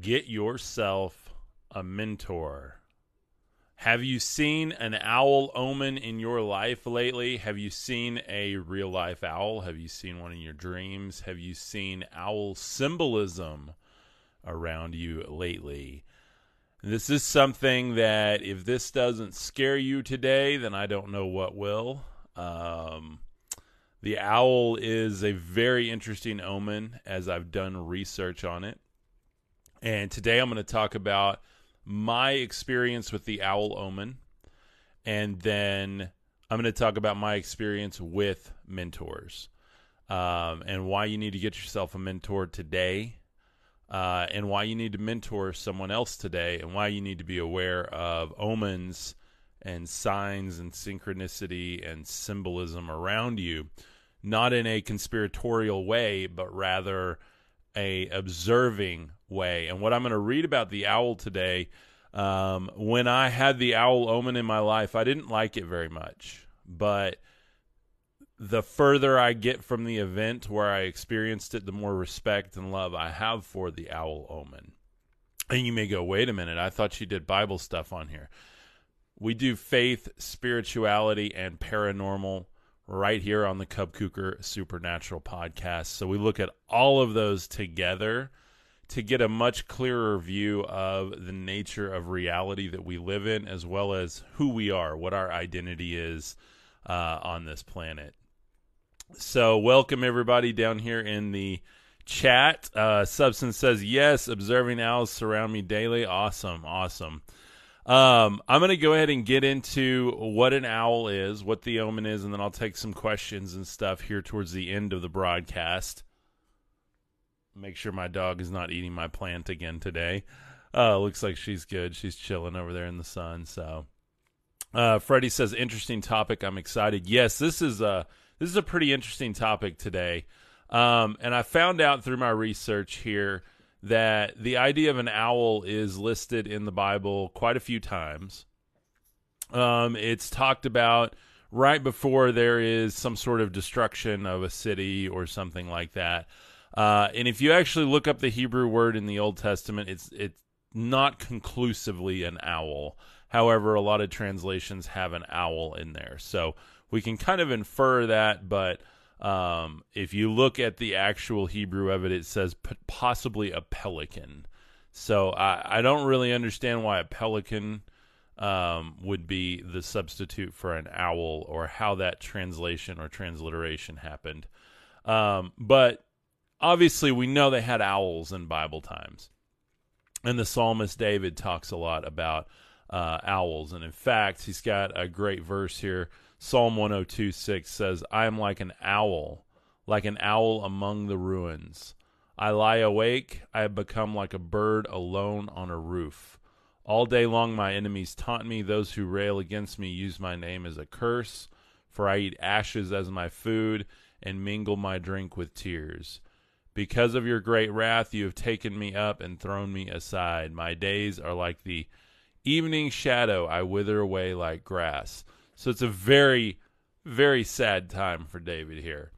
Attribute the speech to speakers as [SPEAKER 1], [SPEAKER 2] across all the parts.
[SPEAKER 1] get yourself a mentor. Have you seen an owl omen in your life lately? Have you seen a real life owl? Have you seen one in your dreams? Have you seen owl symbolism around you lately? This is something that if this doesn't scare you today, then I don't know what will. Um, the owl is a very interesting omen as I've done research on it. And today I'm going to talk about my experience with the owl omen. And then I'm going to talk about my experience with mentors um, and why you need to get yourself a mentor today. Uh, and why you need to mentor someone else today, and why you need to be aware of omens and signs and synchronicity and symbolism around you not in a conspiratorial way, but rather a observing way. And what I'm going to read about the owl today, um, when I had the owl omen in my life, I didn't like it very much, but the further I get from the event where I experienced it, the more respect and love I have for the owl omen. And you may go, wait a minute, I thought you did Bible stuff on here. We do faith, spirituality, and paranormal right here on the Cub Kuker Supernatural podcast. So we look at all of those together to get a much clearer view of the nature of reality that we live in, as well as who we are, what our identity is uh, on this planet. So, welcome everybody down here in the chat. Uh, Substance says, Yes, observing owls surround me daily. Awesome, awesome. Um, I'm going to go ahead and get into what an owl is, what the omen is, and then I'll take some questions and stuff here towards the end of the broadcast. Make sure my dog is not eating my plant again today. Uh, looks like she's good. She's chilling over there in the sun. So, uh, Freddie says, interesting topic. I'm excited. Yes, this is a this is a pretty interesting topic today. Um, and I found out through my research here that the idea of an owl is listed in the Bible quite a few times. Um, it's talked about right before there is some sort of destruction of a city or something like that. Uh, and if you actually look up the Hebrew word in the Old Testament, it's it's not conclusively an owl. However, a lot of translations have an owl in there, so we can kind of infer that, but um, if you look at the actual Hebrew of it, it says p- possibly a pelican. So I, I don't really understand why a pelican um, would be the substitute for an owl or how that translation or transliteration happened. Um, but obviously, we know they had owls in Bible times. And the psalmist David talks a lot about uh, owls. And in fact, he's got a great verse here Psalm 102 6 says, I am like an owl, like an owl among the ruins. I lie awake, I have become like a bird alone on a roof. All day long my enemies taunt me, those who rail against me use my name as a curse, for I eat ashes as my food and mingle my drink with tears. Because of your great wrath, you have taken me up and thrown me aside. My days are like the evening shadow, I wither away like grass. So it's a very, very sad time for David here.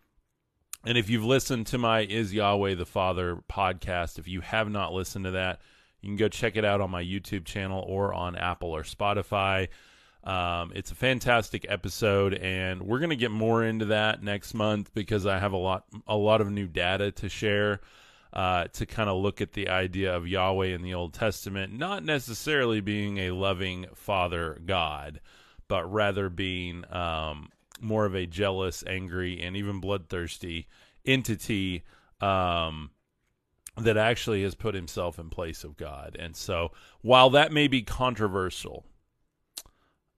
[SPEAKER 1] And if you've listened to my Is Yahweh the Father podcast, if you have not listened to that, you can go check it out on my YouTube channel or on Apple or Spotify. Um, it's a fantastic episode, and we're going to get more into that next month because I have a lot, a lot of new data to share uh, to kind of look at the idea of Yahweh in the Old Testament, not necessarily being a loving Father God but rather being um, more of a jealous, angry, and even bloodthirsty entity um, that actually has put himself in place of God. And so, while that may be controversial,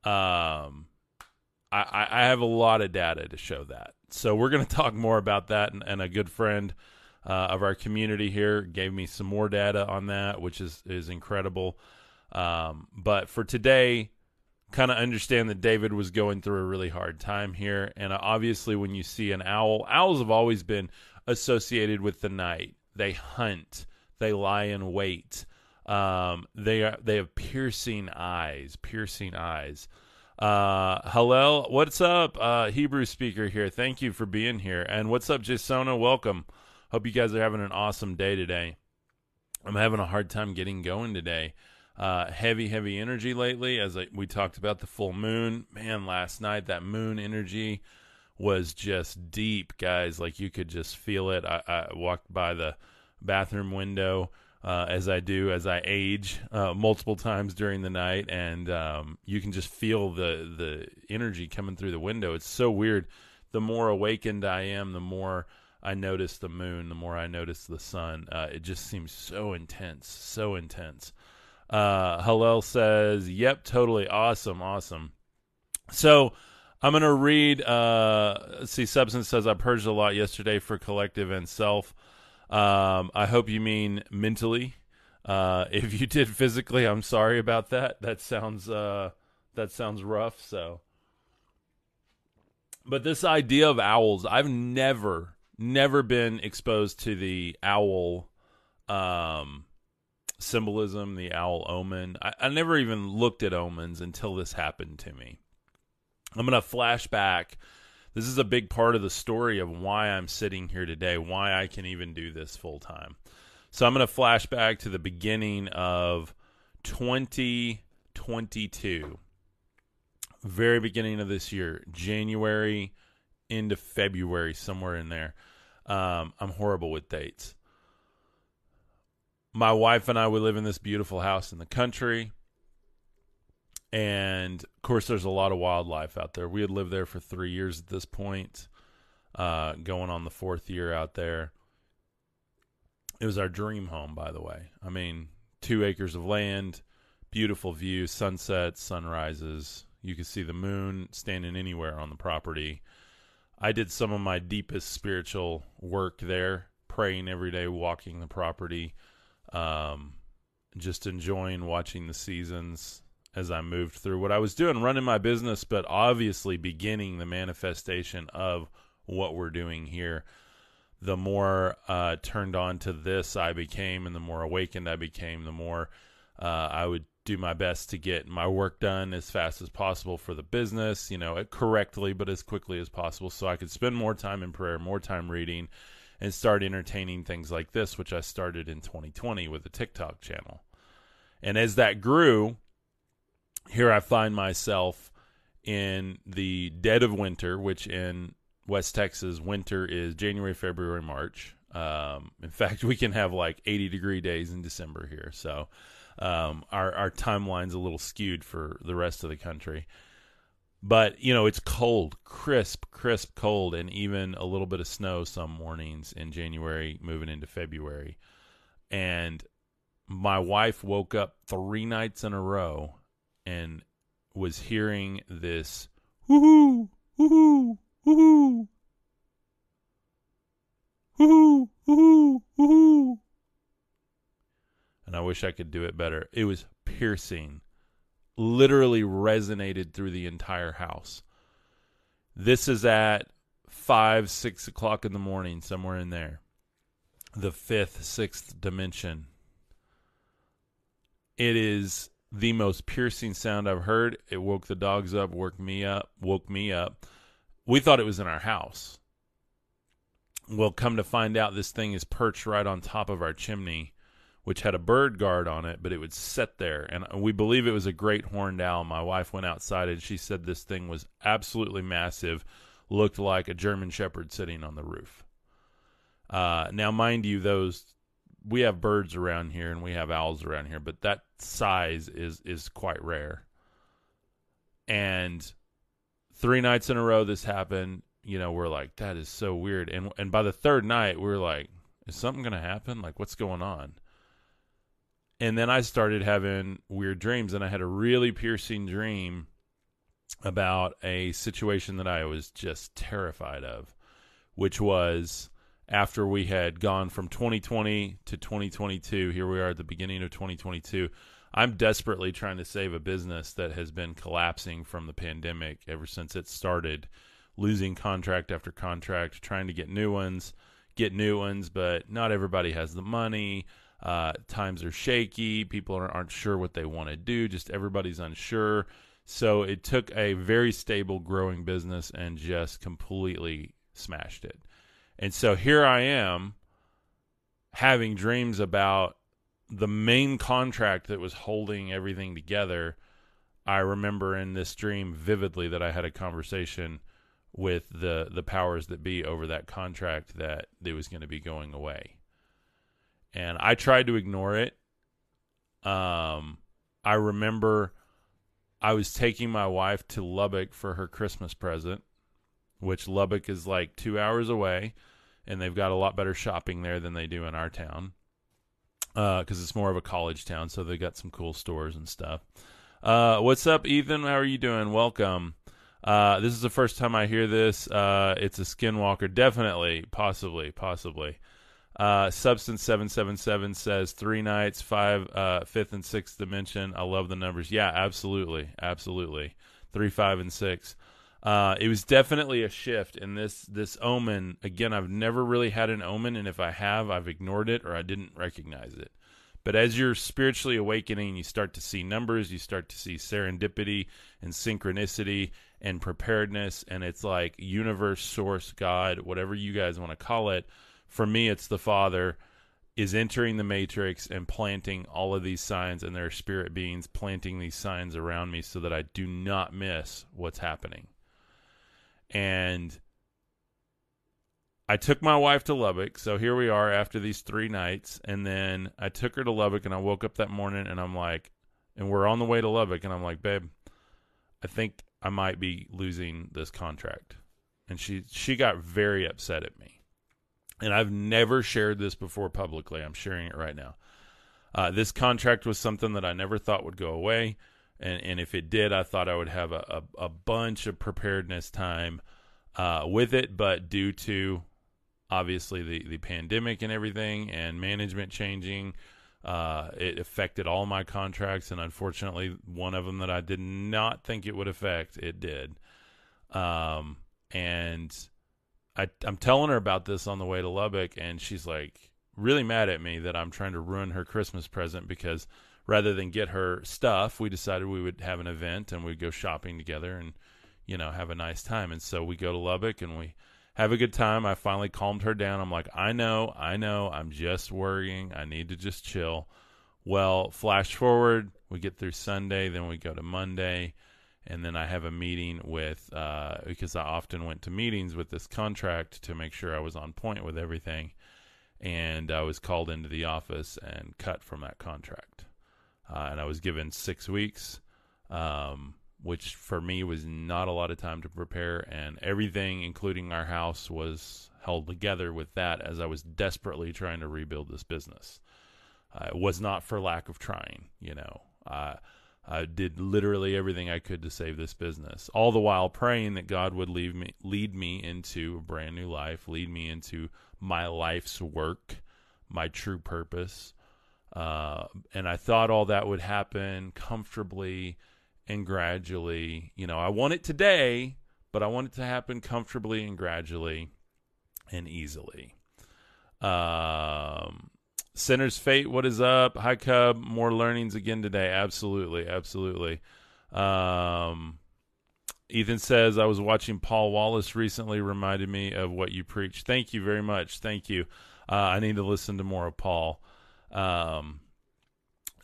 [SPEAKER 1] um, I, I have a lot of data to show that. So we're going to talk more about that, and, and a good friend uh, of our community here gave me some more data on that, which is is incredible. Um, but for today, kind of understand that David was going through a really hard time here. And obviously, when you see an owl, owls have always been associated with the night. They hunt, they lie in wait. Um, they are they have piercing eyes, piercing eyes. Uh, hello, what's up, uh, Hebrew speaker here? Thank you for being here. And what's up, Jasona? Welcome. Hope you guys are having an awesome day today. I'm having a hard time getting going today. Uh, heavy, heavy energy lately. As I, we talked about the full moon, man, last night that moon energy was just deep, guys. Like you could just feel it. I, I walked by the bathroom window uh, as I do as I age uh, multiple times during the night, and um, you can just feel the the energy coming through the window. It's so weird. The more awakened I am, the more I notice the moon, the more I notice the sun. Uh, it just seems so intense, so intense. Uh, Hillel says, "Yep, totally awesome, awesome." So I'm gonna read. Uh, see, substance says I purged a lot yesterday for collective and self. Um, I hope you mean mentally. Uh, if you did physically, I'm sorry about that. That sounds uh, that sounds rough. So, but this idea of owls, I've never never been exposed to the owl um, symbolism, the owl omen. I, I never even looked at omens until this happened to me. I'm going to flash back. This is a big part of the story of why I'm sitting here today, why I can even do this full time. So I'm going to flash back to the beginning of 2022. Very beginning of this year, January into February, somewhere in there. Um, I'm horrible with dates. My wife and I we live in this beautiful house in the country. And of course, there's a lot of wildlife out there. We had lived there for three years at this point, uh, going on the fourth year out there. It was our dream home, by the way. I mean, two acres of land, beautiful view, sunsets, sunrises. You could see the moon standing anywhere on the property. I did some of my deepest spiritual work there, praying every day, walking the property, um, just enjoying watching the seasons as I moved through what I was doing, running my business, but obviously beginning the manifestation of what we're doing here. The more uh, turned on to this I became, and the more awakened I became, the more uh, I would do my best to get my work done as fast as possible for the business, you know, correctly, but as quickly as possible so I could spend more time in prayer, more time reading, and start entertaining things like this, which I started in 2020 with a TikTok channel. And as that grew, here I find myself in the dead of winter, which in West Texas, winter is January, February, March. Um, in fact, we can have like 80 degree days in December here. So, um, our our timeline's a little skewed for the rest of the country. But you know, it's cold, crisp, crisp cold, and even a little bit of snow some mornings in January, moving into February. And my wife woke up three nights in a row and was hearing this woohoo, woohoo, woohoo, woohoo, woohoo, woohoo and I wish I could do it better. It was piercing, literally resonated through the entire house. This is at five, six o'clock in the morning, somewhere in there. The fifth, sixth dimension. It is the most piercing sound I've heard. It woke the dogs up, woke me up, woke me up. We thought it was in our house. Well, come to find out, this thing is perched right on top of our chimney which had a bird guard on it, but it would sit there. And we believe it was a great horned owl. My wife went outside and she said this thing was absolutely massive, looked like a German Shepherd sitting on the roof. Uh, now, mind you, those we have birds around here and we have owls around here, but that size is is quite rare. And three nights in a row, this happened. You know, we're like, that is so weird. And and by the third night, we we're like, is something going to happen? Like, what's going on? And then I started having weird dreams, and I had a really piercing dream about a situation that I was just terrified of, which was after we had gone from 2020 to 2022. Here we are at the beginning of 2022. I'm desperately trying to save a business that has been collapsing from the pandemic ever since it started, losing contract after contract, trying to get new ones, get new ones, but not everybody has the money. Uh, times are shaky. People aren't sure what they want to do. Just everybody's unsure. So it took a very stable, growing business and just completely smashed it. And so here I am having dreams about the main contract that was holding everything together, I remember in this dream vividly that I had a conversation with the the powers that be over that contract that it was going to be going away. And I tried to ignore it. Um I remember I was taking my wife to Lubbock for her Christmas present, which Lubbock is like 2 hours away and they've got a lot better shopping there than they do in our town. Uh, cuz it's more of a college town, so they got some cool stores and stuff. Uh, what's up, Ethan? How are you doing? Welcome. Uh, this is the first time I hear this. Uh, it's a skinwalker. Definitely, possibly, possibly. Uh, Substance seven seven seven says three nights, five, uh, fifth and sixth dimension. I love the numbers. Yeah, absolutely, absolutely. Three, five, and six. Uh, it was definitely a shift in this this omen. Again, I've never really had an omen, and if I have, I've ignored it or I didn't recognize it. But as you're spiritually awakening, you start to see numbers, you start to see serendipity and synchronicity and preparedness, and it's like universe, source, God, whatever you guys want to call it. For me, it's the Father is entering the matrix and planting all of these signs, and there are spirit beings planting these signs around me so that I do not miss what's happening. And I took my wife to Lubbock. So here we are after these three nights. And then I took her to Lubbock and I woke up that morning and I'm like, and we're on the way to Lubbock. And I'm like, babe, I think I might be losing this contract. And she she got very upset at me. And I've never shared this before publicly. I'm sharing it right now. Uh, this contract was something that I never thought would go away. And, and if it did, I thought I would have a, a, a bunch of preparedness time uh, with it. But due to obviously the, the pandemic and everything and management changing, uh, it affected all my contracts, and unfortunately, one of them that I did not think it would affect, it did. Um, and I, I'm telling her about this on the way to Lubbock, and she's like really mad at me that I'm trying to ruin her Christmas present because rather than get her stuff, we decided we would have an event and we'd go shopping together and you know have a nice time. And so we go to Lubbock and we have a good time. I finally calmed her down. I'm like, I know, I know, I'm just worrying. I need to just chill. Well, flash forward, we get through Sunday, then we go to Monday, and then I have a meeting with, uh, because I often went to meetings with this contract to make sure I was on point with everything. And I was called into the office and cut from that contract. Uh, and I was given six weeks. Um, which for me was not a lot of time to prepare. And everything, including our house, was held together with that as I was desperately trying to rebuild this business. Uh, it was not for lack of trying, you know. I did literally everything I could to save this business, all the while praying that God would lead me, lead me into a brand new life, lead me into my life's work, my true purpose. Uh, and I thought all that would happen comfortably and gradually. You know, I want it today, but I want it to happen comfortably and gradually and easily. Um, Sinner's Fate, what is up? Hi, Cub. More learnings again today. Absolutely. Absolutely. Um, Ethan says, I was watching Paul Wallace recently, reminded me of what you preached. Thank you very much. Thank you. Uh, I need to listen to more of Paul. Um,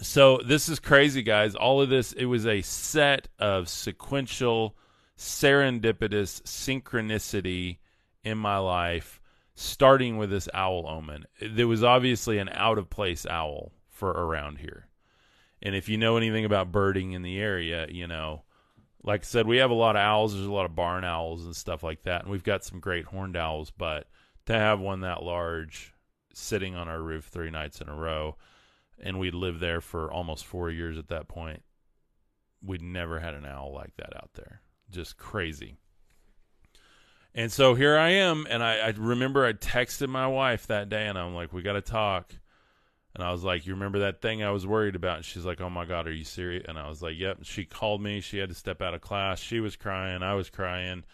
[SPEAKER 1] so this is crazy, guys. All of this, it was a set of sequential, serendipitous synchronicity in my life, starting with this owl omen. There was obviously an out of place owl for around here. And if you know anything about birding in the area, you know, like I said, we have a lot of owls. There's a lot of barn owls and stuff like that. And we've got some great horned owls, but to have one that large sitting on our roof three nights in a row, and we'd lived there for almost four years at that point. We'd never had an owl like that out there. Just crazy. And so here I am, and I, I remember I texted my wife that day, and I'm like, "We got to talk." And I was like, "You remember that thing I was worried about?" And she's like, "Oh my God, are you serious?" And I was like, "Yep." She called me. She had to step out of class. She was crying. I was crying.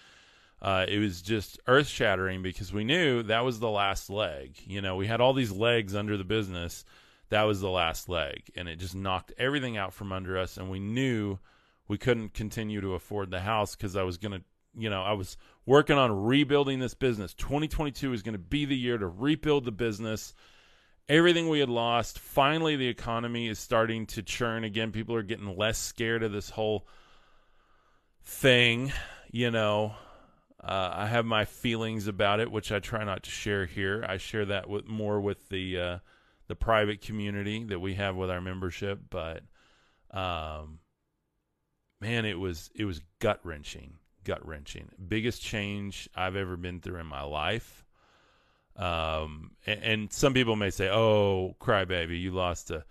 [SPEAKER 1] Uh, it was just earth shattering because we knew that was the last leg. You know, we had all these legs under the business, that was the last leg and it just knocked everything out from under us and we knew we couldn't continue to afford the house because i was to you know i was working on rebuilding this business 2022 is going to be the year to rebuild the business everything we had lost. Finally, the economy is starting to churn again. People are getting less scared of this whole thing. You know, uh, I have my feelings about it, which I try not to share here. I share that with more with the uh, the private community that we have with our membership. But um, man, it was it was gut wrenching, gut wrenching. Biggest change I've ever been through in my life. Um, and, and some people may say, "Oh, crybaby, you lost a."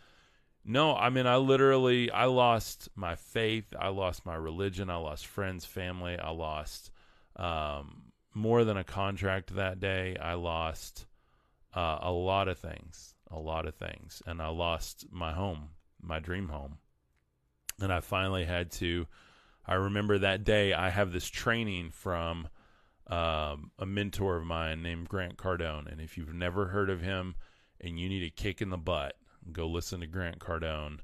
[SPEAKER 1] No, I mean I literally I lost my faith, I lost my religion, I lost friends, family, I lost um, more than a contract that day. I lost uh, a lot of things, a lot of things, and I lost my home, my dream home, and I finally had to. I remember that day. I have this training from um, a mentor of mine named Grant Cardone, and if you've never heard of him and you need a kick in the butt, go listen to Grant Cardone,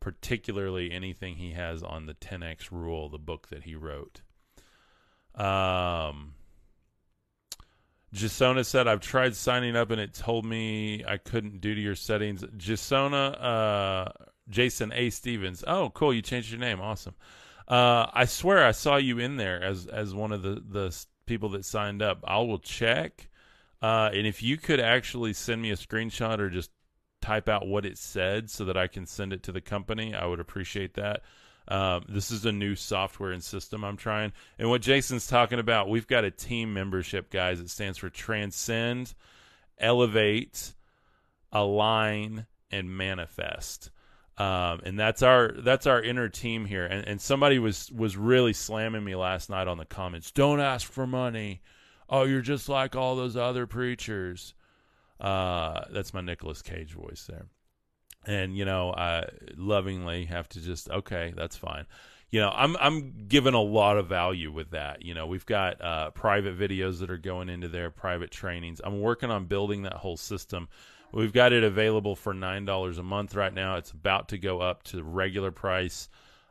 [SPEAKER 1] particularly anything he has on the 10x rule, the book that he wrote. Um, Jasona said, I've tried signing up and it told me I couldn't due to your settings. Jasona, uh, Jason A. Stevens. Oh, cool. You changed your name. Awesome. Uh, I swear I saw you in there as, as one of the, the people that signed up. I will check. Uh, and if you could actually send me a screenshot or just type out what it said so that I can send it to the company, I would appreciate that. Um, this is a new software and system I'm trying. And what Jason's talking about, we've got a team membership, guys. It stands for Transcend, Elevate, Align, and Manifest. Um, and that's our that's our inner team here. And, and somebody was was really slamming me last night on the comments. Don't ask for money. Oh, you're just like all those other preachers. Uh, that's my Nicolas Cage voice there and you know I lovingly have to just okay, that's fine. You know, I'm I'm given a lot of value with that. You know, we've got uh, private videos that are going into there, private trainings. I'm working on building that whole system. We've got it available for nine dollars a month right now. It's about to go up to regular price,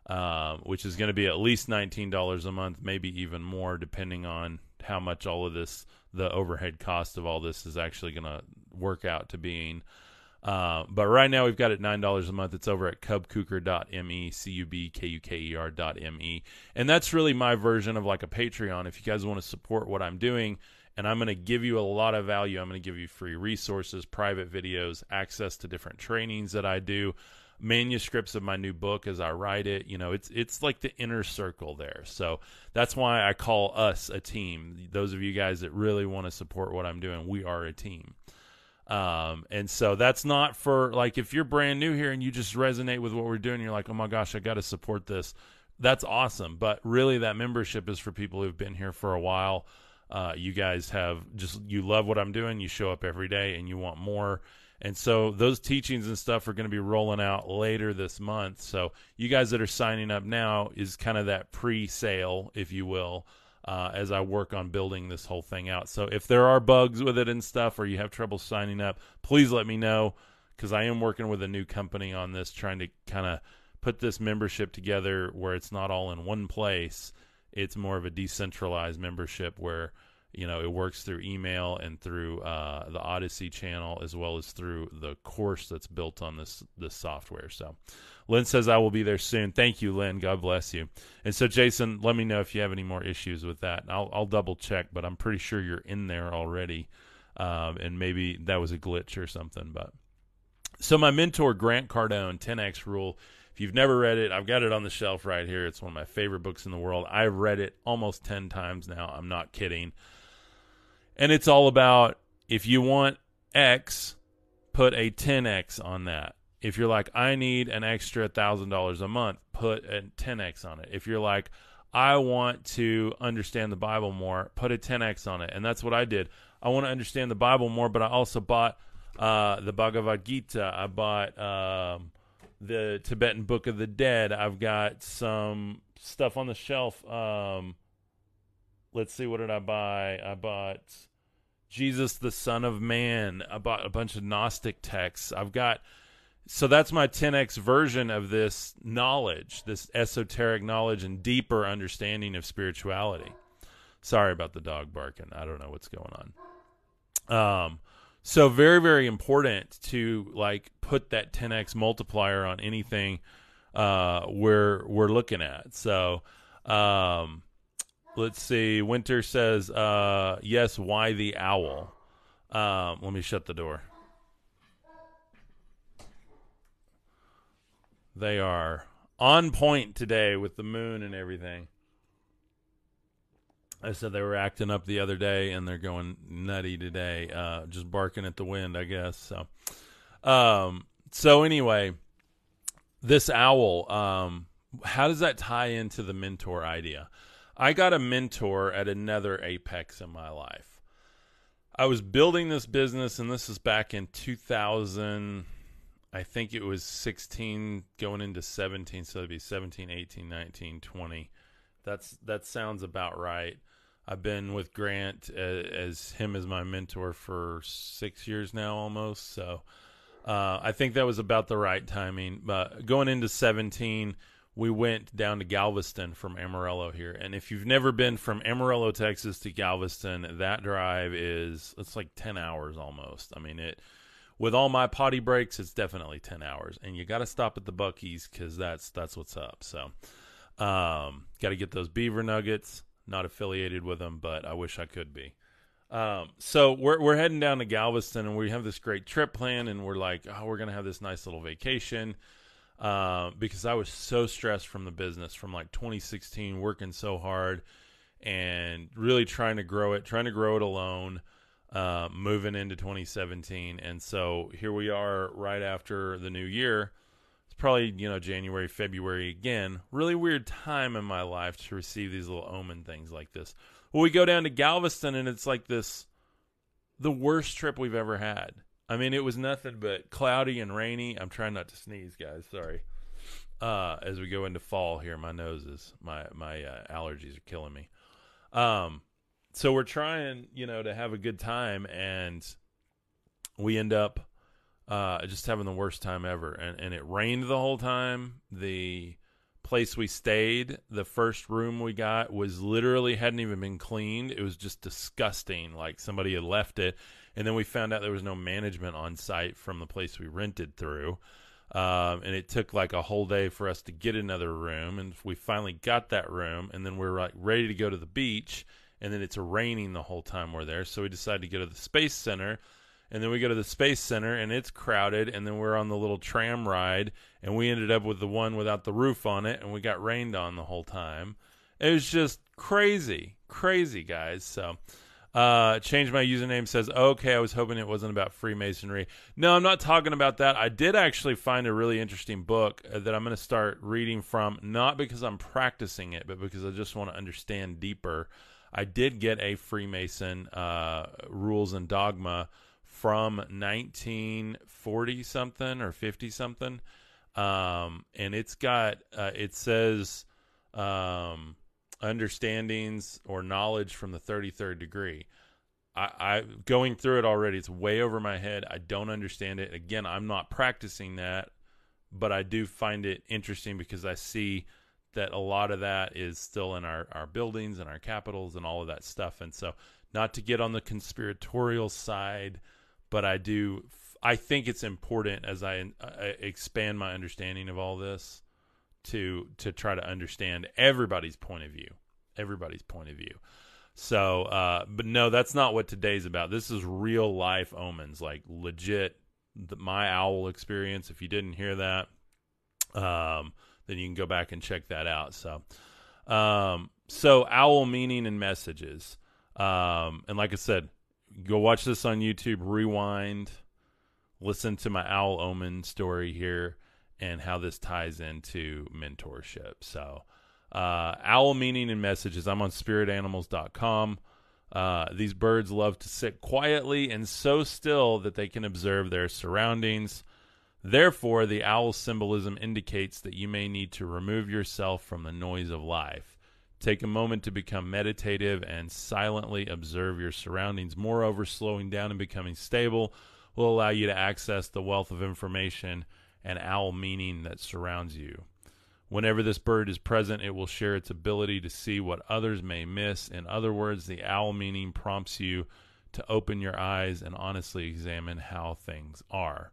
[SPEAKER 1] um, which is going to be at least nineteen dollars a month, maybe even more, depending on how much all of this, the overhead cost of all this, is actually going to work out to being. Uh, but right now we've got it nine dollars a month. It's over at cubkuker.me, c u b k u k e r dot m e, and that's really my version of like a Patreon. If you guys want to support what I'm doing, and I'm going to give you a lot of value. I'm going to give you free resources, private videos, access to different trainings that I do, manuscripts of my new book as I write it. You know, it's it's like the inner circle there. So that's why I call us a team. Those of you guys that really want to support what I'm doing, we are a team. Um, and so that's not for like if you're brand new here and you just resonate with what we're doing, you're like, oh my gosh, I got to support this. That's awesome. But really, that membership is for people who've been here for a while. Uh, you guys have just you love what I'm doing. You show up every day and you want more. And so those teachings and stuff are going to be rolling out later this month. So you guys that are signing up now is kind of that pre-sale, if you will, uh, as I work on building this whole thing out. So if there are bugs with it and stuff, or you have trouble signing up, please let me know because I am working with a new company on this, trying to kind of put this membership together where it's not all in one place. It's more of a decentralized membership where you know it works through email and through uh, the Odysee channel as well as through the course that's built on this this software. So Lynn says I will be there soon. Thank you, Lynn. God bless you. And so, Jason, let me know if you have any more issues with that. I'll, I'll double check, but I'm pretty sure you're in there already, um, and maybe that was a glitch or something. But so, my mentor Grant Cardone, 10x Rule. If you've never read it, I've got it on the shelf right here. It's one of my favorite books in the world. I've read it almost 10 times now. I'm not kidding. And it's all about if you want X, put a 10x on that if you're like, I need an extra thousand dollars a month, put a 10x on it. If you're like, I want to understand the Bible more, put a 10x on it. And that's what I did. I want to understand the Bible more, but I also bought uh, the Bhagavad Gita. I bought um, the Tibetan Book of the Dead. I've got some stuff on the shelf. Um, let's see, what did I buy? I bought Jesus, the Son of Man. I bought a bunch of Gnostic texts. I've got so that's my 10x version of this knowledge, this esoteric knowledge and deeper understanding of spirituality. Sorry about the dog barking. I don't know what's going on. Um, So very very important to like put that 10x multiplier on anything uh, we're we're looking at. So um, let's see. Winter says uh, yes. Why the owl? Um, let me shut the door. They are on point today with the moon and everything. I said they were acting up the other day, and they're going nutty today, uh, just barking at the wind, I guess. So, um, so anyway, this owl, um, how does that tie into the mentor idea? I got a mentor at another apex in my life. I was building this business, and this is back in 2000. I think it was 16 going into 17, so it'd be 17, 18, 19, 20. That's that sounds about right. I've been with Grant as, as him as my mentor for six years now, almost. So uh, I think that was about the right timing. But going into 17, we went down to Galveston from Amarillo here. And if you've never been from Amarillo, Texas to Galveston, that drive is it's like 10 hours almost. I mean it with all my potty breaks, it's definitely 10 hours. And you got to stop at the Buc-ee's cuz that's that's what's up. So um, got to get those beaver nuggets not affiliated with them, but I wish I could be. Um, so we're we're heading down to Galveston, and we have this great trip plan, and we're like, oh, we're gonna have this nice little vacation. Uh, because I was so stressed from the business from like 2016, working so hard and really trying to grow it, trying to grow it alone, uh, moving into 2017. And so here we are right after the new year probably you know January, February again. Really weird time in my life to receive these little omen things like this. Well, we go down to Galveston and it's like this, the worst trip we've ever had. I mean, it was nothing but cloudy and rainy. I'm trying not to sneeze, guys. Sorry. Uh, as we go into fall here, my nose is my my uh, allergies are killing me. Um, so we're trying, you know, to have a good time, and we end up uh, just having the worst time ever. And, and it rained the whole time. The place we stayed, the first room we got, was literally hadn't even been cleaned. It was just disgusting. Like somebody had left it. And then we found out there was no management on site from the place we rented through. Um, and it took like a whole day for us to get another room. And we finally got that room. And then we we're like ready to go to the beach. And then it's raining the whole time we're there. So we decided to go to the Space Center and then we go to the space center and it's crowded and then we're on the little tram ride and we ended up with the one without the roof on it and we got rained on the whole time. It was just crazy crazy guys. So uh changed my username says okay i was hoping it wasn't about freemasonry. No i'm not talking about that. I did actually find a really interesting book uh, that i'm going to start reading from not because i'm practicing it but because i just want to understand deeper. I did get a freemason uh rules and dogma from 1940 something or 50 something. Um, and it's got, uh, it says, um, understandings or knowledge from the 33rd degree. I, I going through it already. It's way over my head. I don't understand it. Again, I'm not practicing that, but I do find it interesting because I see that a lot of that is still in our, our buildings and our capitals and all of that stuff. And so, not to get on the conspiratorial side, but I do. I think it's important as I, I expand my understanding of all this to to try to understand everybody's point of view, everybody's point of view. So, uh, but no, that's not what today's about. This is real life omens, like legit. The, my owl experience. If you didn't hear that, um, then you can go back and check that out. So, um, so owl meaning and messages. Um, and like I said, go watch this on YouTube, rewind, listen to my Owl Omen story here and how this ties into mentorship. So, uh, owl meaning and messages. I'm on spiritanimals.com. Uh, these birds love to sit quietly and so still that they can observe their surroundings. Therefore, the owl symbolism indicates that you may need to remove yourself from the noise of life. Take a moment to become meditative and silently observe your surroundings. Moreover, slowing down and becoming stable will allow you to access the wealth of information and owl meaning that surrounds you. Whenever this bird is present, it will share its ability to see what others may miss. In other words, the owl meaning prompts you to open your eyes and honestly examine how things are.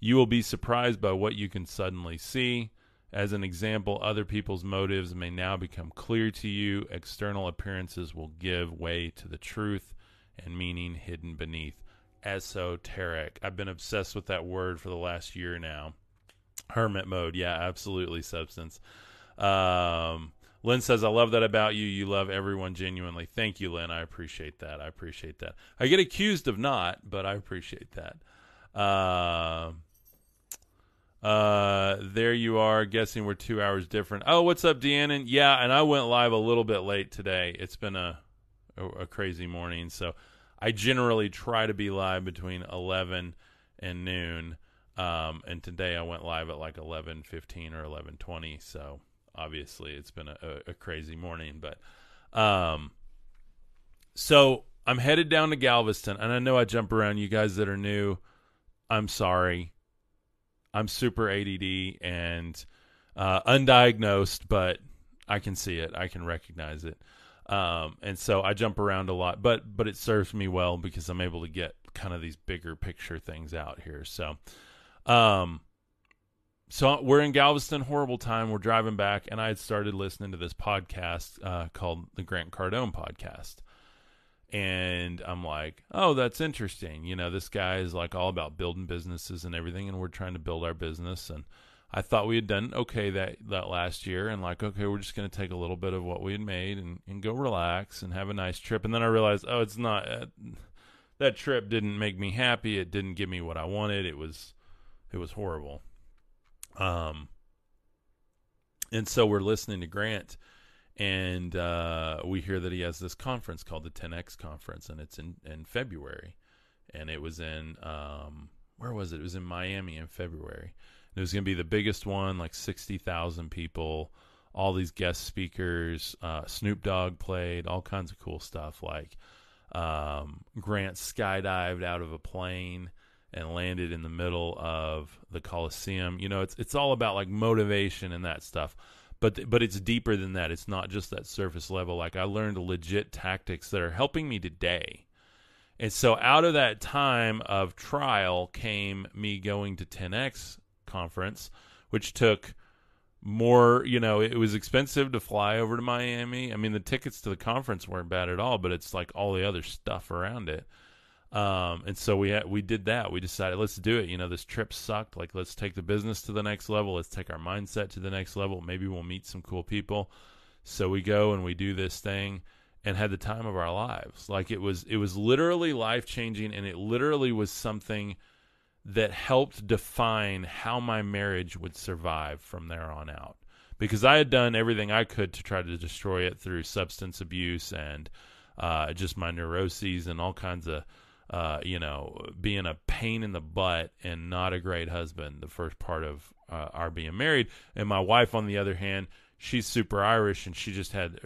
[SPEAKER 1] You will be surprised by what you can suddenly see. As an example, other people's motives may now become clear to you. External appearances will give way to the truth and meaning hidden beneath. Esoteric. I've been obsessed with that word for the last year now. Hermit mode. Yeah, absolutely, substance. Um, Lynn says, I love that about you. You love everyone genuinely. Thank you, Lynn. I appreciate that. I appreciate that. I get accused of not, but I appreciate that. Uh, uh, there you are. Guessing we're two hours different. Oh, what's up, Deanna? Yeah, and I went live a little bit late today. It's been a, a, a crazy morning. So I generally try to be live between 11 and noon. Um, and today I went live at like 11:15 or 11:20. So obviously it's been a, a crazy morning but um so i'm headed down to galveston and i know i jump around you guys that are new i'm sorry i'm super ADD and uh, undiagnosed but i can see it i can recognize it um, and so i jump around a lot but but it serves me well because i'm able to get kind of these bigger picture things out here so um so we're in Galveston, horrible time. We're driving back, and I had started listening to this podcast uh, called the Grant Cardone podcast. And I'm like, oh, that's interesting. You know, this guy is like all about building businesses and everything, and we're trying to build our business. And I thought we had done okay that that last year, and like, okay, we're just going to take a little bit of what we had made and, and go relax and have a nice trip. And then I realized, oh, it's not. Uh, that trip didn't make me happy. It didn't give me what I wanted. It was, it was horrible. Um, and so we're listening to Grant, and uh, we hear that he has this conference called the 10X Conference, and it's in, in February. And it was in, um, where was it? It was in Miami in February. It was going to be the biggest one, like 60,000 people, all these guest speakers. Uh, Snoop Dogg played, all kinds of cool stuff. Like um, Grant skydived out of a plane and landed in the middle of the Coliseum. You know, it's it's all about like motivation and that stuff. But but it's deeper than that. It's not just that surface level. Like I learned legit tactics that are helping me today. And so out of that time of trial came me going to 10X conference, which took more, you know, it was expensive to fly over to Miami. I mean, the tickets to the conference weren't bad at all, but it's like all the other stuff around it. Um, and so we had, we did that. We decided let's do it. You know, this trip sucked. Like let's take the business to the next level. Let's take our mindset to the next level. Maybe we'll meet some cool people. So we go and we do this thing and had the time of our lives. Like it was it was literally life changing and it literally was something that helped define how my marriage would survive from there on out. Because I had done everything I could to try to destroy it through substance abuse and uh, just my neuroses and all kinds of uh, you know, being a pain in the butt and not a great husband the first part of uh, our being married. And my wife, on the other hand, she's super Irish and she just had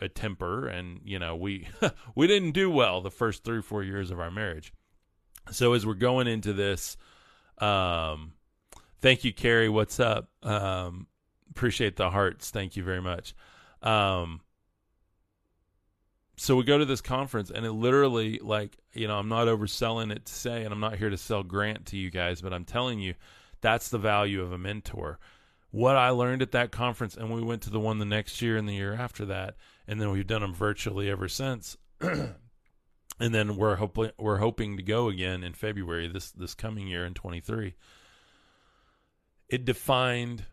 [SPEAKER 1] a, a temper, and you know, we we didn't do well the first three four years of our marriage. So as we're going into this, um, thank you, Carrie. What's up? Um, appreciate the hearts. Thank you very much. Um, so we go to this conference and it literally like you know i'm not overselling it to say and i'm not here to sell grant to you guys but i'm telling you that's the value of a mentor. What i learned at that conference and we went to the one the next year and the year after that and then we've done them virtually ever since. And then we're hoping we're hoping to go again in february this this coming year in 23 it defined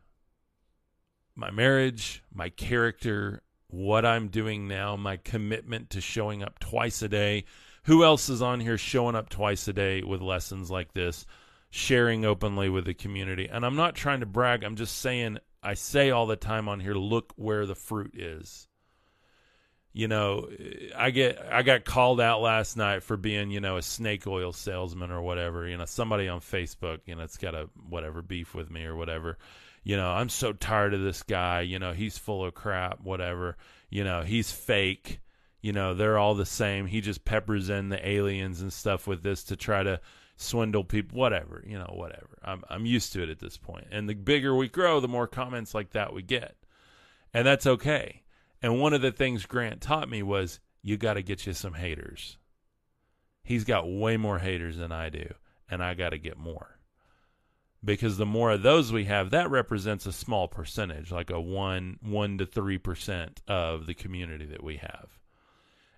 [SPEAKER 1] my marriage my character what I'm doing now, my commitment to showing up twice a day. Who else is on here showing up twice a day with lessons like this, sharing openly with the community? And I'm not trying to brag, I'm just saying, I say all the time on here, look where the fruit is. You know, I get I got called out last night for being, you know, a snake oil salesman or whatever. You know, somebody on Facebook, you know, it's got a whatever beef with me or whatever you know, I'm so tired of this guy, you know, he's full of crap, whatever, you know, he's fake, you know, they're all the same. He just peppers in the aliens and stuff with this to try to swindle people, whatever, you know, whatever. I'm I'm used to it at this point. And the bigger we grow, the more comments like that we get. And that's okay. And one of the things Grant taught me was you got to get you some haters. he's got way more haters than I do, and I got to get more. Because the more of those we have, that represents a small percentage, like a one one to three percent of the community that we have.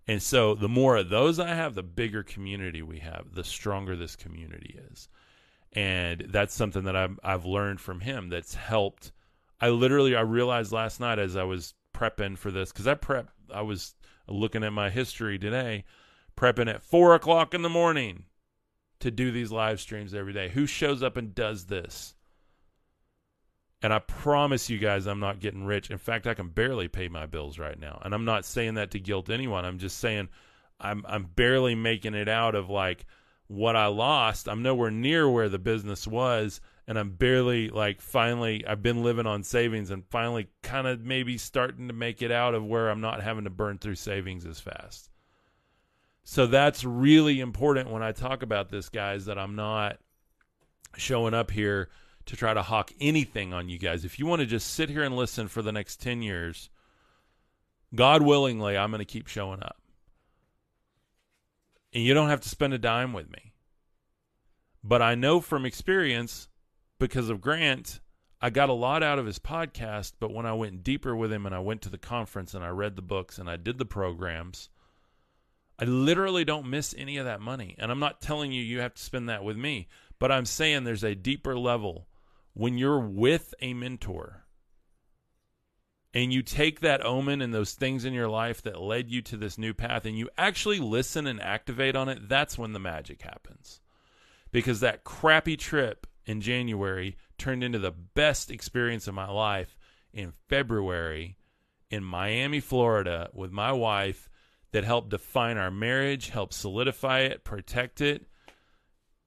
[SPEAKER 1] And so the more of those I have, the bigger community we have, the stronger this community is. And that's something that I've, I've learned from him that's helped. I literally, I realized last night as I was prepping for this, because I prep, I was looking at my history today, prepping at four o'clock in the morning to do these live streams every day. Who shows up and does this? And I promise you guys, I'm not getting rich. In fact, I can barely pay my bills right now. And I'm not saying that to guilt anyone. I'm just saying I'm I'm barely making it out of like what I lost. I'm nowhere near where the business was, and I'm barely like finally. I've been living on savings, and finally, kind of maybe starting to make it out of where I'm not having to burn through savings as fast. So that's really important when I talk about this, guys. That I'm not showing up here to try to hawk anything on you guys. If you want to just sit here and listen for the next 10 years, God willingly, I'm going to keep showing up. And you don't have to spend a dime with me. But I know from experience, because of Grant, I got a lot out of his podcast. But when I went deeper with him and I went to the conference and I read the books and I did the programs, I literally don't miss any of that money. And I'm not telling you you have to spend that with me, but I'm saying there's a deeper level when you're with a mentor and you take that omen and those things in your life that led you to this new path and you actually listen and activate on it, that's when the magic happens. Because that crappy trip in January turned into the best experience of my life in February in Miami, Florida with my wife that helped define our marriage, help solidify it, protect it,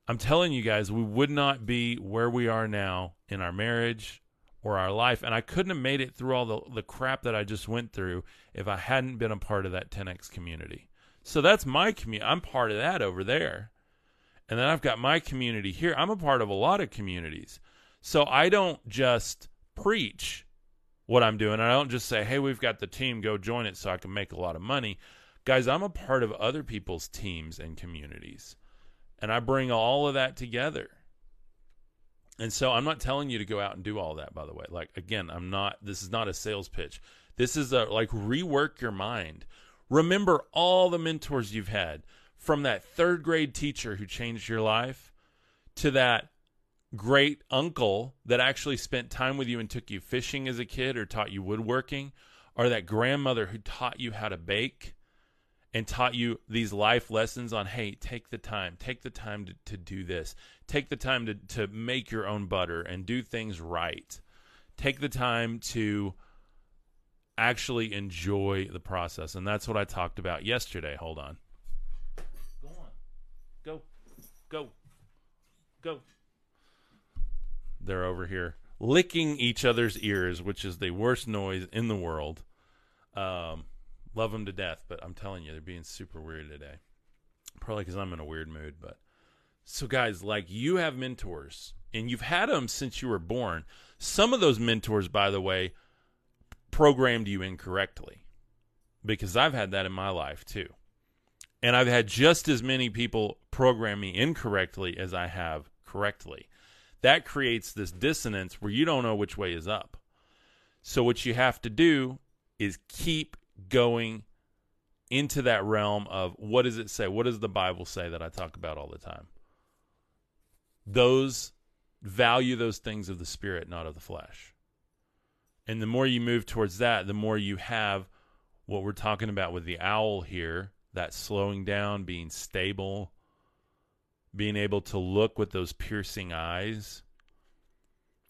[SPEAKER 1] I'm telling you guys, we would not be where we are now in our marriage or our life. And I couldn't have made it through all the, the crap that I just went through if I hadn't been a part of that 10X community. So that's my community. I'm part of that over there. And then I've got my community here. I'm a part of a lot of communities. So I don't just preach what I'm doing. I don't just say, hey, we've got the team, go join it so I can make a lot of money. Guys, I'm a part of other people's teams and communities. And I bring all of that together. And so I'm not telling you to go out and do all that, by the way. Like, again, I'm not, this is not a sales pitch. This is a, like, rework your mind. Remember all the mentors you've had from that third grade teacher who changed your life to that great uncle that actually spent time with you and took you fishing as a kid or taught you woodworking, or that grandmother who taught you how to bake and taught you these life lessons on hey take the time take the time to, to do this. Take the time to, to make your own butter and do things right. Take the time to actually enjoy the process. And that's what i talked about yesterday. Hold on. Go on. Go. Go. Go. They're over here licking each other's ears which is the worst noise in the world. Um Love them to death, but I'm telling you, they're being super weird today. Probably because I'm in a weird mood. But so, guys, like you have mentors, and you've had them since you were born. Some of those mentors, by the way, programmed you incorrectly because I've had that in my life too. And I've had just as many people program me incorrectly as I have correctly. That creates this dissonance where you don't know which way is up. So, what you have to do is keep going into that realm of what does it say? What does the Bible say that I talk about all the time? Those value those things of the spirit, not of the flesh. And the more you move towards that, the more you have what we're talking about with the owl here that slowing down, being stable, being able to look with those piercing eyes.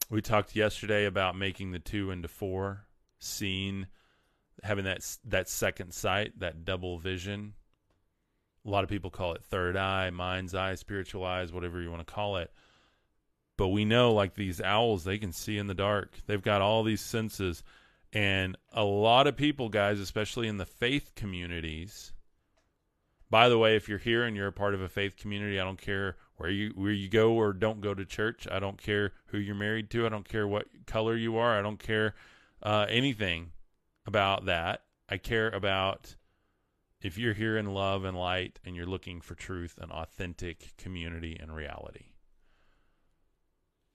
[SPEAKER 1] We talked yesterday about making the two into four, seeing having that that second sight, that double vision. A lot of people call it third eye, mind's eye, spiritual eyes, whatever you want to call it. But we know, like these owls, they can see in the dark. They've got all these senses, and a lot of people, guys, especially in the faith communities. By the way, if you're here and you're a part of a faith community, I don't care where you where you go or don't go to church. I don't care who you're married to. I don't care what color you are. I don't care uh, anything about that. I care about if you're here in love and light and you're looking for truth and authentic community and reality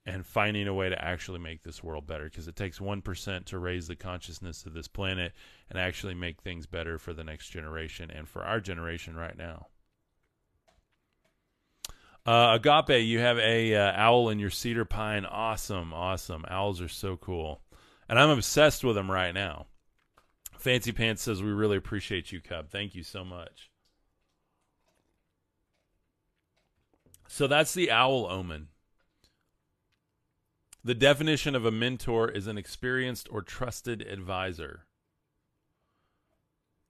[SPEAKER 1] and finding a way to actually make this world better because it takes 1% to raise the consciousness of this planet and actually make things better for the next generation and for our generation right now. Uh, Agape, you have a uh, owl in your cedar pine. Awesome, awesome. Owls are so cool, and I'm obsessed with them right now. Fancy Pants says we really appreciate you, Cub. Thank you so much. So that's the owl omen. The definition of a mentor is an experienced or trusted advisor.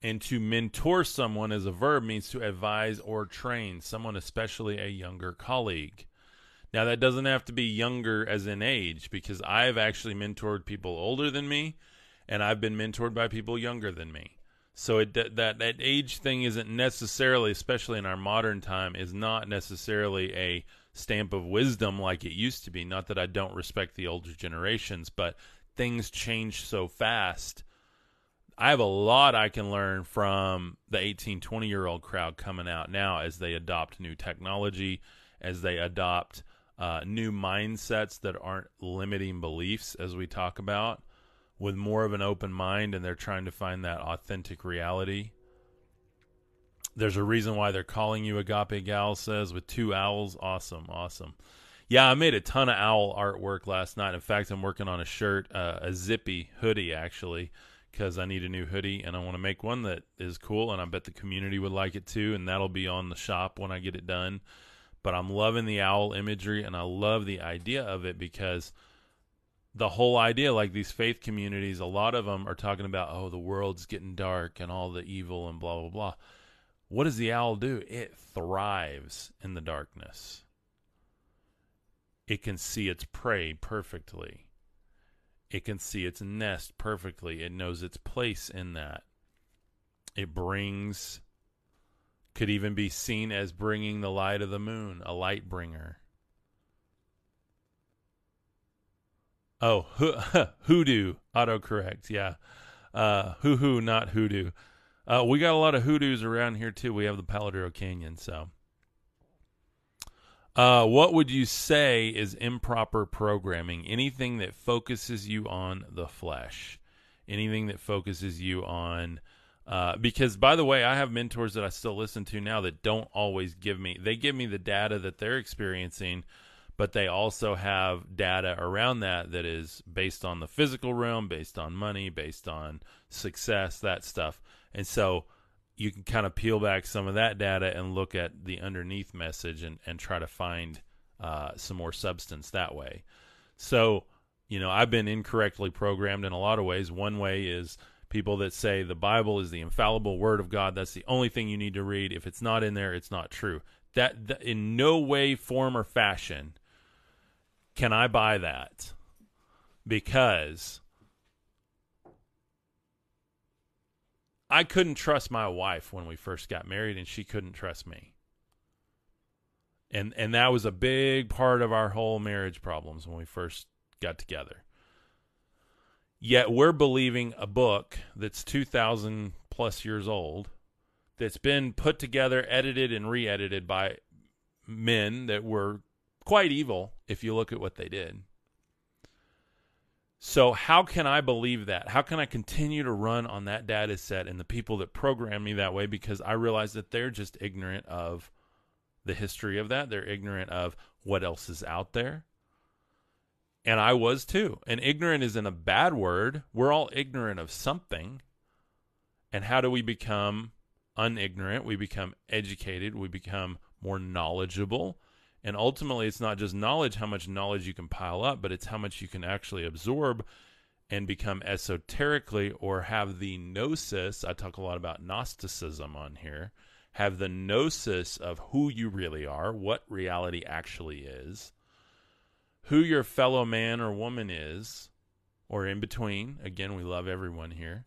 [SPEAKER 1] And to mentor someone as a verb means to advise or train someone, especially a younger colleague. Now, that doesn't have to be younger as in age, because I've actually mentored people older than me, and I've been mentored by people younger than me. So it, that that age thing isn't necessarily, especially in our modern time, is not necessarily a stamp of wisdom like it used to be. Not that I don't respect the older generations, but things change so fast. I have a lot I can learn from the 18, 20 year old crowd coming out now as they adopt new technology, as they adopt uh, new mindsets that aren't limiting beliefs, as we talk about, with more of an open mind, and they're trying to find that authentic reality. There's a reason why they're calling you Agape Gal says with two owls. Awesome, awesome. Yeah, I made a ton of owl artwork last night. In fact, I'm working on a shirt, uh, a zippy hoodie actually, because I need a new hoodie and I want to make one that is cool and I bet the community would like it too. And that'll be on the shop when I get it done. But I'm loving the owl imagery and I love the idea of it because the whole idea, like these faith communities, a lot of them are talking about, oh, the world's getting dark and all the evil and blah, blah, blah what does the owl do? It thrives in the darkness. It can see its prey perfectly. It can see its nest perfectly. It knows its place in that. It brings, could even be seen as bringing the light of the moon, a light bringer. Oh, hoodoo, autocorrect, yeah. Uh, hoo hoo, not hoodoo. Uh, we got a lot of hoodoos around here too. We have the Palo Duro Canyon. So, uh, what would you say is improper programming? Anything that focuses you on the flesh, anything that focuses you on. Uh, because by the way, I have mentors that I still listen to now that don't always give me. They give me the data that they're experiencing, but they also have data around that that is based on the physical realm, based on money, based on success, that stuff. And so you can kind of peel back some of that data and look at the underneath message and, and try to find uh, some more substance that way. So, you know, I've been incorrectly programmed in a lot of ways. One way is people that say the Bible is the infallible word of God. That's the only thing you need to read. If it's not in there, it's not true. That, that in no way, form, or fashion can I buy that because I couldn't trust my wife when we first got married, and she couldn't trust me. And and that was a big part of our whole marriage problems when we first got together. Yet we're believing a book that's two thousand plus years old, that's been put together, edited, and re-edited by men that were quite evil if you look at what they did. So how can I believe that? How can I continue to run on that data set and the people that program me that way because I realize that they're just ignorant of the history of that. They're ignorant of what else is out there. And I was too. And ignorant isn't a bad word. We're all ignorant of something. And how do we become unignorant? We become educated, we become more knowledgeable and ultimately, it's not just knowledge, how much knowledge you can pile up, but it's how much you can actually absorb and become esoterically or have the gnosis. I talk a lot about Gnosticism on here. Have the gnosis of who you really are, what reality actually is, who your fellow man or woman is, or in between. Again, we love everyone here.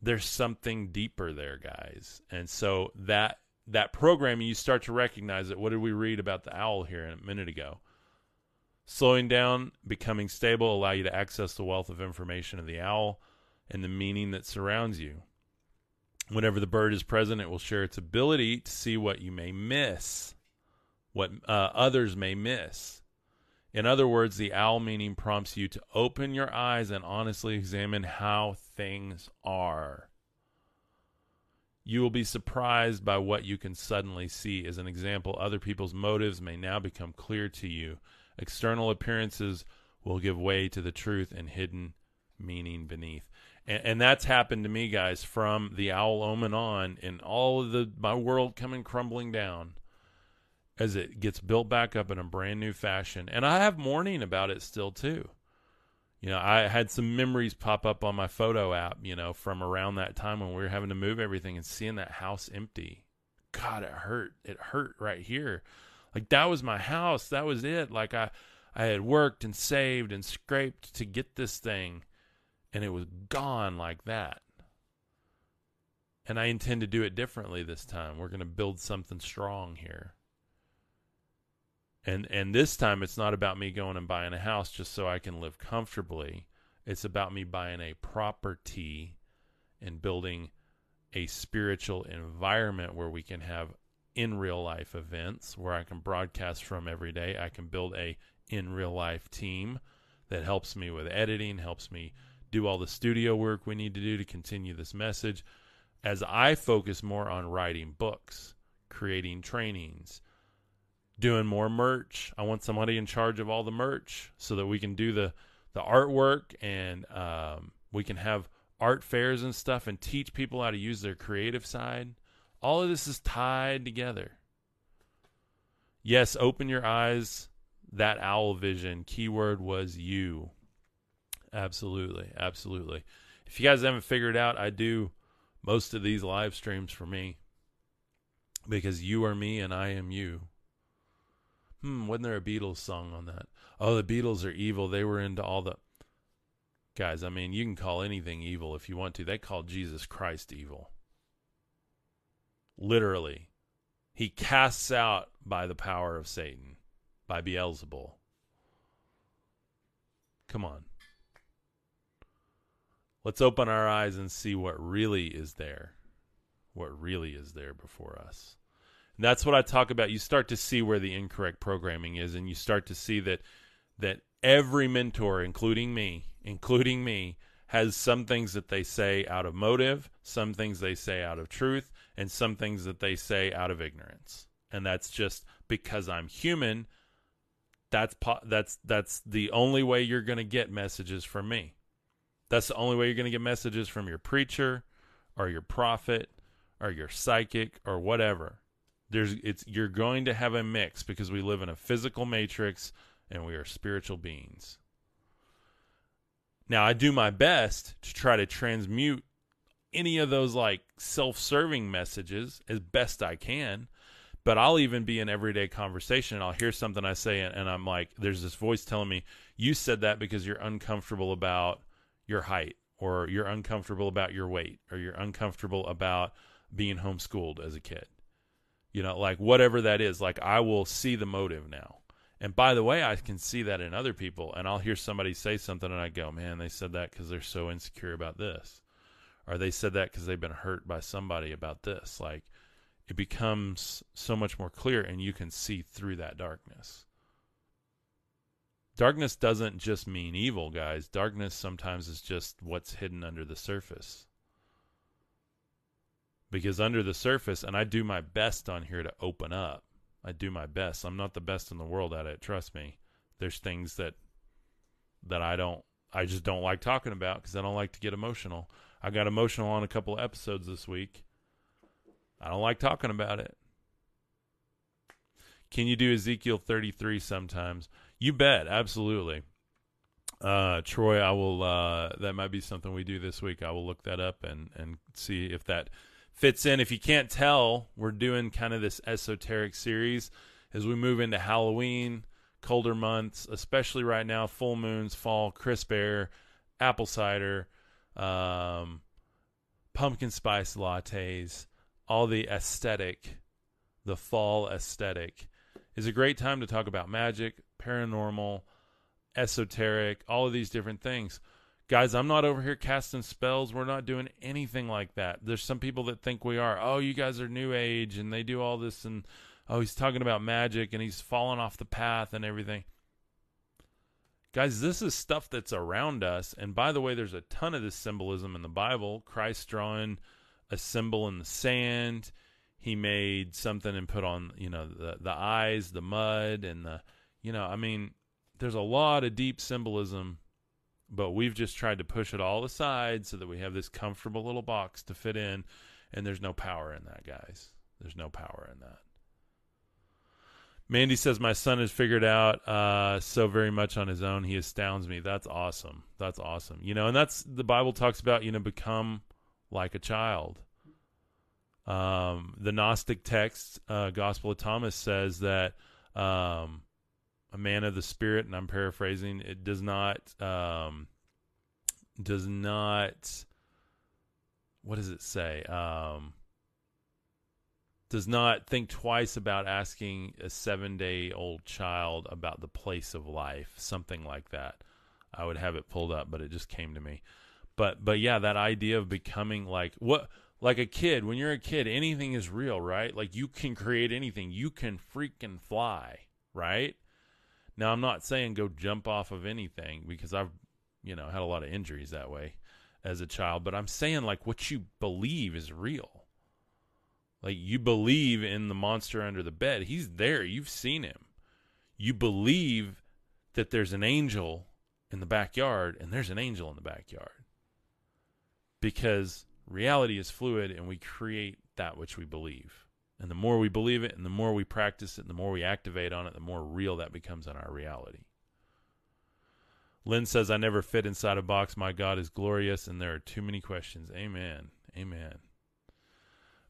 [SPEAKER 1] There's something deeper there, guys. And so that that programming, you start to recognize it. What did we read about the owl here a minute ago? Slowing down, becoming stable, allow you to access the wealth of information of the owl. and the meaning that surrounds you. Whenever the bird is present, it will share its ability to see what you may miss, what uh, others may miss. In other words, the owl meaning prompts you to open your eyes and honestly examine how things are. You will be surprised by what you can suddenly see. As an example, other people's motives may now become clear to you. External appearances will give way to the truth and hidden meaning beneath. And, and that's happened to me, guys, from the owl omen on, and all of the my world coming crumbling down as it gets built back up in a brand new fashion. And I have mourning about it still too. You know, I had some memories pop up on my photo app, you know, from around that time when we were having to move everything and seeing that house empty. God, it hurt. It hurt right here. Like that was my house. That was it. Like I I had worked and saved and scraped to get this thing and it was gone like that. And I intend to do it differently this time. We're going to build something strong here. And and this time it's not about me going and buying a house just so I can live comfortably. It's about me buying a property and building a spiritual environment where we can have in real life events where I can broadcast from every day. I can build a in real life team that helps me with editing, helps me do all the studio work we need to do to continue this message. As I focus more on writing books, creating trainings, doing more merch. I want somebody in charge of all the merch so that we can do the the artwork and um, we can have art fairs and stuff and teach people how to use their creative side. All of this is tied together. Yes, open your eyes. That owl vision keyword was you. Absolutely, absolutely. If you guys haven't figured out, I do most of these live streams for me because you are me and I am you. Hmm, wasn't there a Beatles song on that? Oh, the Beatles are evil. They were into all the guys. I mean, you can call anything evil if you want to. They called Jesus Christ evil. Literally, he casts out by the power of Satan, by Beelzebul. Come on. Let's open our eyes and see what really is there. What really is there before us. That's what I talk about. You start to see where the incorrect programming is, and you start to see that that every mentor, including me, including me, has some things that they say out of motive, some things they say out of truth, and some things that they say out of ignorance. And that's just because I'm human. That's po- that's that's the only way you're going to get messages from me. That's the only way you're going to get messages from your preacher or your prophet or your psychic or whatever there's it's you're going to have a mix because we live in a physical matrix and we are spiritual beings. Now I do my best to try to transmute any of those like self-serving messages as best I can, but I'll even be in everyday conversation and I'll hear something I say and, and I'm like there's this voice telling me you said that because you're uncomfortable about your height or you're uncomfortable about your weight or you're uncomfortable about being homeschooled as a kid you know like whatever that is like i will see the motive now. And by the way i can see that in other people and i'll hear somebody say something and i go man they said that because they're so insecure about this or they said that because they've been hurt by somebody about this. Like it becomes so much more clear and you can see through that darkness. Darkness doesn't just mean evil guys. Darkness sometimes is just what's hidden under the surface because under the surface, and I do my best on here to open up. I do my best. I'm not the best in the world at it. Trust me. There's things that that I don't. I just don't like talking about because I don't like to get emotional. I got emotional on a couple episodes this week. I don't like talking about it. Can you do Ezekiel 33 sometimes? You bet, absolutely. Uh, Troy, I will. Uh, that might be something we do this week. I will look that up and and see if that fits in. If you can't tell, we're doing kind of this esoteric series as we move into Halloween, colder months, especially right now, full moons, fall, crisp air, apple cider, um, pumpkin spice lattes, all the aesthetic, the fall aesthetic is a great time to talk about magic, paranormal, esoteric, all of these different things. Guys, I'm not over here casting spells. We're not doing anything like that. There's some people that think we are. Oh, you guys are new age and they do all this and oh, he's talking about magic and he's fallen off the path and everything. Guys, this is stuff that's around us. And by the way, there's a ton of this symbolism in the Bible. Christ drawing a symbol in the sand. He made something and put on, you know, the the eyes, the mud, and the, you know, I mean, there's a lot of deep symbolism, but we've just tried to push it all aside so that we have this comfortable little box to fit in, and there's no power in that, guys. There's no power in that. Mandy says my son has figured out uh, so very much on his own. He astounds me. That's awesome. That's awesome. You know, and that's the Bible talks about. You know, become like a child. Um, the Gnostic text, uh, Gospel of Thomas, says that um, a man of the Spirit, and I'm paraphrasing, it does not um, does not. What does it say? Um, does not think twice about asking a seven day old child about the place of life, something like that. I would have it pulled up, but it just came to me. But but yeah, that idea of becoming like what like a kid, when you're a kid, anything is real, right? Like you can create anything. You can freaking fly, right? Now I'm not saying go jump off of anything because I've, you know, had a lot of injuries that way as a child, but I'm saying like what you believe is real like you believe in the monster under the bed. He's there. You've seen him. You believe that there's an angel in the backyard and there's an angel in the backyard. Because reality is fluid and we create that which we believe. And the more we believe it and the more we practice it and the more we activate on it, the more real that becomes in our reality. Lynn says, I never fit inside a box. My God is glorious, and there are too many questions. Amen. Amen.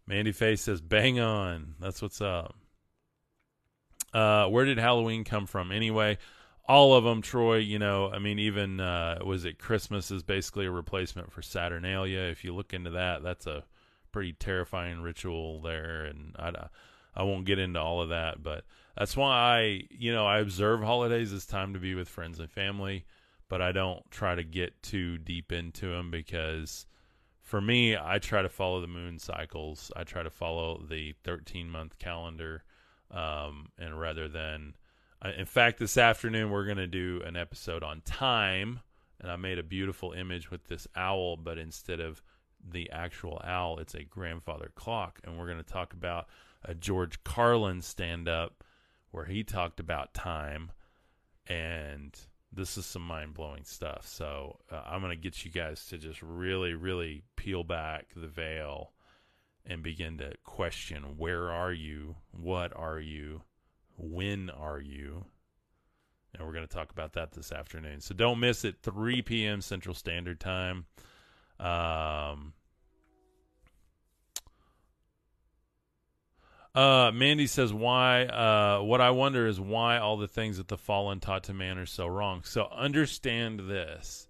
[SPEAKER 1] Mandy Face says, "Bang on." That's what's up. Uh, where did Halloween come from anyway? All of them, Troy. You know, I mean, even uh, was it Christmas is basically a replacement for Saturnalia. If you look into that, that's a pretty terrifying ritual there, and I, I won't get into all of that, but that's why I, you know, I observe holidays as time to be with friends and family, but I don't try to get too deep into them because for me, I try to follow the moon cycles. I try to follow the 13 month calendar. Um, and rather than, in fact, this afternoon we're going to do an episode on time. And I made a beautiful image with this owl, but instead of the actual owl, it's a grandfather clock. And we're going to talk about a George Carlin stand up where he talked about time and this is some mind blowing stuff. So uh, I'm going to get you guys to just really, really peel back the veil and begin to question where are you? What are you? When are you? And we're going to talk about that this afternoon. So don't miss it, 3 p.m. Central Standard Time. Um, Uh, Mandy says, "Why? Uh, what I wonder is why all the things that the fallen taught to man are so wrong." So understand this.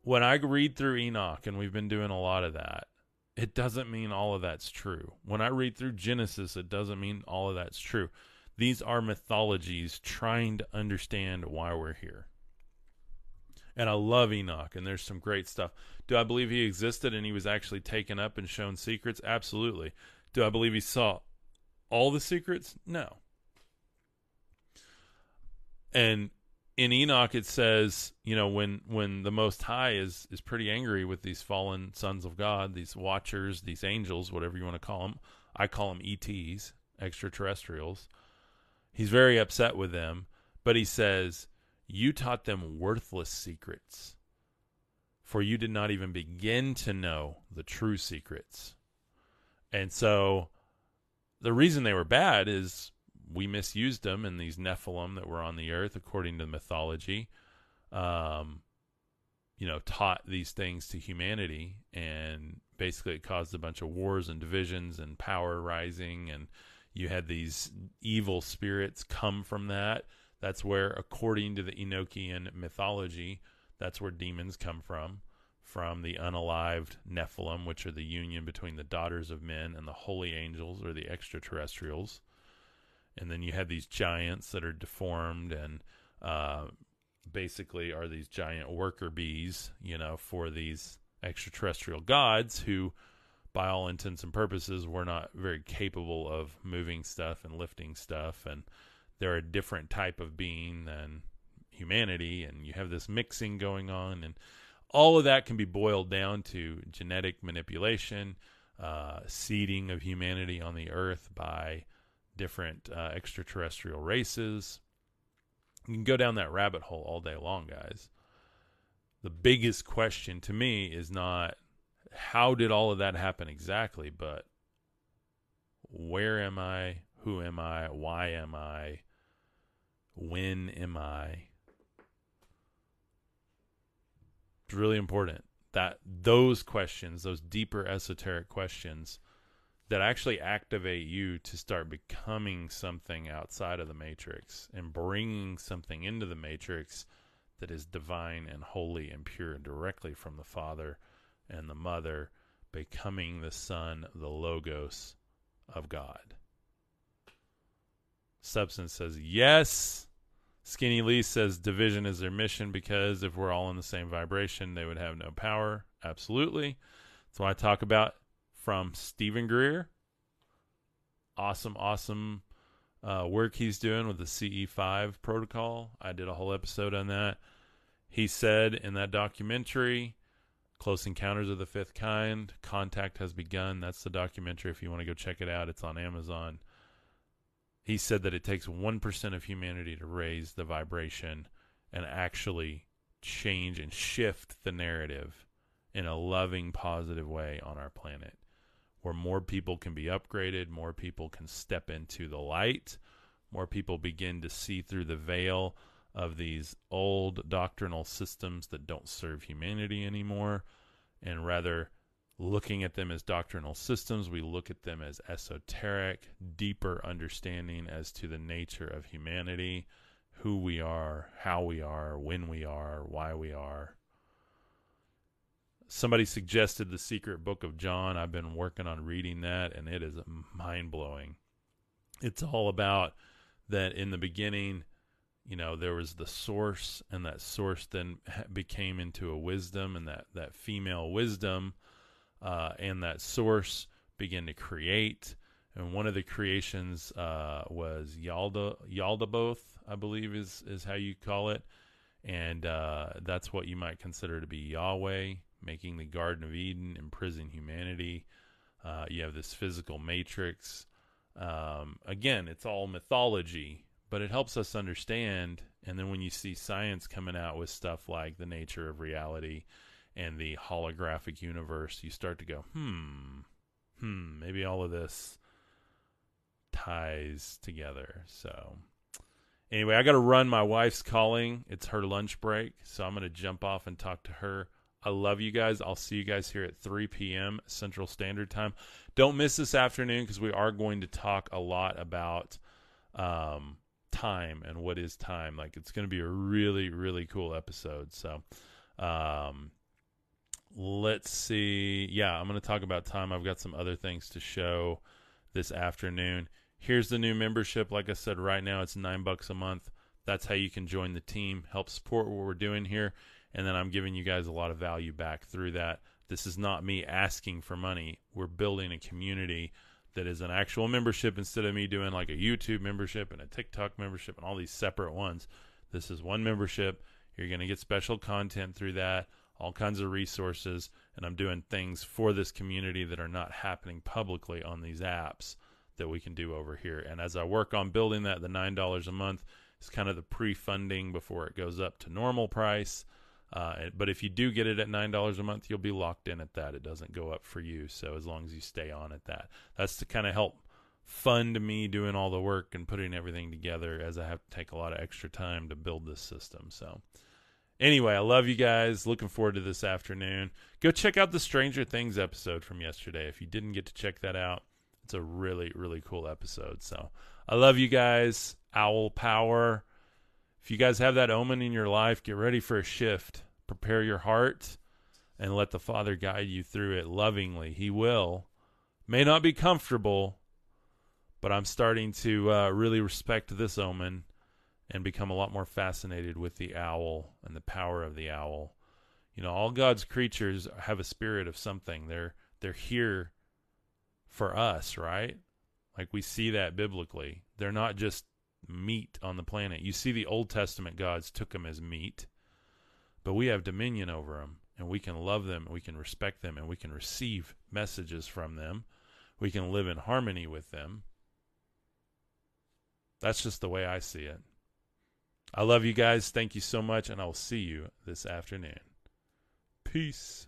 [SPEAKER 1] When I read through Enoch, and we've been doing a lot of that, it doesn't mean all of that's true. When I read through Genesis, it doesn't mean all of that's true. These are mythologies trying to understand why we're here. And I love Enoch, and there's some great stuff. Do I believe he existed and he was actually taken up and shown secrets? Absolutely. Do I believe he saw all the secrets? No. And in Enoch it says, you know, when when the Most High is is pretty angry with these fallen sons of God, these watchers, these angels, whatever you want to call them. I call them ETs, extraterrestrials. He's very upset with them, but he says, "You taught them worthless secrets, for you did not even begin to know the true secrets." And so the reason they were bad is we misused them and these Nephilim that were on the earth, according to mythology, um, you know, taught these things to humanity. And basically it caused a bunch of wars and divisions and power rising. And you had these evil spirits come from that. That's where, according to the Enochian mythology, that's where demons come from from the unalived Nephilim, which are the union between the daughters of men and the holy angels or the extraterrestrials. And then you have these giants that are deformed and uh, basically are these giant worker bees, you know, for these extraterrestrial gods who, by all intents and purposes, were not very capable of moving stuff and lifting stuff. And they're a different type of being than humanity. And you have this mixing going on. And all of that can be boiled down to genetic manipulation, uh, seeding of humanity on the earth by different uh, extraterrestrial races. You can go down that rabbit hole all day long, guys. The biggest question to me is not how did all of that happen exactly, but where am I? Who am I? Why am I? When am I? It's really important that those questions, those deeper esoteric questions, that actually activate you to start becoming something outside of the matrix and bringing something into the matrix that is divine and holy and pure directly from the father and the mother becoming the son the logos of god substance says yes skinny lee says division is their mission because if we're all in the same vibration they would have no power absolutely that's why i talk about from Steven Greer. Awesome, awesome uh, work he's doing with the CE5 protocol. I did a whole episode on that. He said in that documentary, Close Encounters of the Fifth Kind, Contact has begun. That's the documentary. If you want to go check it out, it's on Amazon. He said that it takes 1% of humanity to raise the vibration and actually change and shift the narrative in a loving, positive way on our planet where more people can be upgraded, more people can step into the light, more people begin to see through the veil of these old doctrinal systems that don't serve humanity anymore, and rather looking at them as doctrinal systems, we look at them as esoteric, deeper understanding as to the nature of humanity, who we are, how we are, when we are, why we are. Somebody suggested the secret book of john. I've been working on reading that and it is mind-blowing. It's all about that in the beginning you know there was the source and that source then became into a wisdom and that that female wisdom uh, and that source began to create and one of the creations uh, was Yalda Yaldabaoth, I believe is is how you call it, and uh, that's what you might consider to be Yahweh making the Garden of Eden, imprison humanity. Uh, you have this physical matrix. Um, again, it's all mythology, but it helps us understand. And then when you see science coming out with stuff like the nature of reality and the holographic universe, you start to go, hmm, hmm, maybe all of this ties together. So, anyway, I got to run. My wife's calling. It's her lunch break. So I'm going to jump off and talk to her. I love you guys. I'll see you guys here at 3 p.m. Central Standard Time. Don't miss this afternoon because we are going to talk a lot about um, time and what is time. Like, it's going to be a really, really cool episode. So, um, let's see. Yeah, I'm going to talk about time. I've got some other things to show this afternoon. Here's the new membership. Like I said, right now it's nine bucks a month. That's how you can join the team, help support what we're doing here and then I'm giving you guys a lot of value back through that. This is not me asking for money. We're building a community that is an actual membership instead of me doing like a YouTube membership and a TikTok membership and all these separate ones. This is one membership. You're going to get special content through that, all kinds of resources, and I'm doing things for this community that are not happening publicly on these apps that we can do over here. And as I work on building that, the $9 a month is kind of the pre funding before it goes up to normal price. Uh, but if you do get it at nine dollars a month, you'll be locked in at that. It doesn't go up for you. So as long as you stay on at that, that's to kind of help fund me doing all the work and putting everything together, as I have to take a lot of extra time to build this system. So anyway, I love you guys. Looking forward to this afternoon. Go check out the Stranger Things episode from yesterday. If you didn't get to check that out, it's a really really cool episode. So I love you guys. Owl power. If you guys have that omen in your life, get ready for a shift. Prepare your heart and let the Father guide you through it lovingly. He will. May not be comfortable, but I'm starting to uh, really respect this omen and become a lot more fascinated with the owl and the power of the owl. You know, all God's creatures have a spirit of something. They're they're here for us, right? Like we see that biblically. They're not just meat on the planet. You see the Old Testament gods took them as meat, but we have dominion over them and we can love them and we can respect them and we can receive messages from them. We can live in harmony with them. That's just the way I see it. I love you guys. Thank you so much, and I will see you this afternoon. Peace.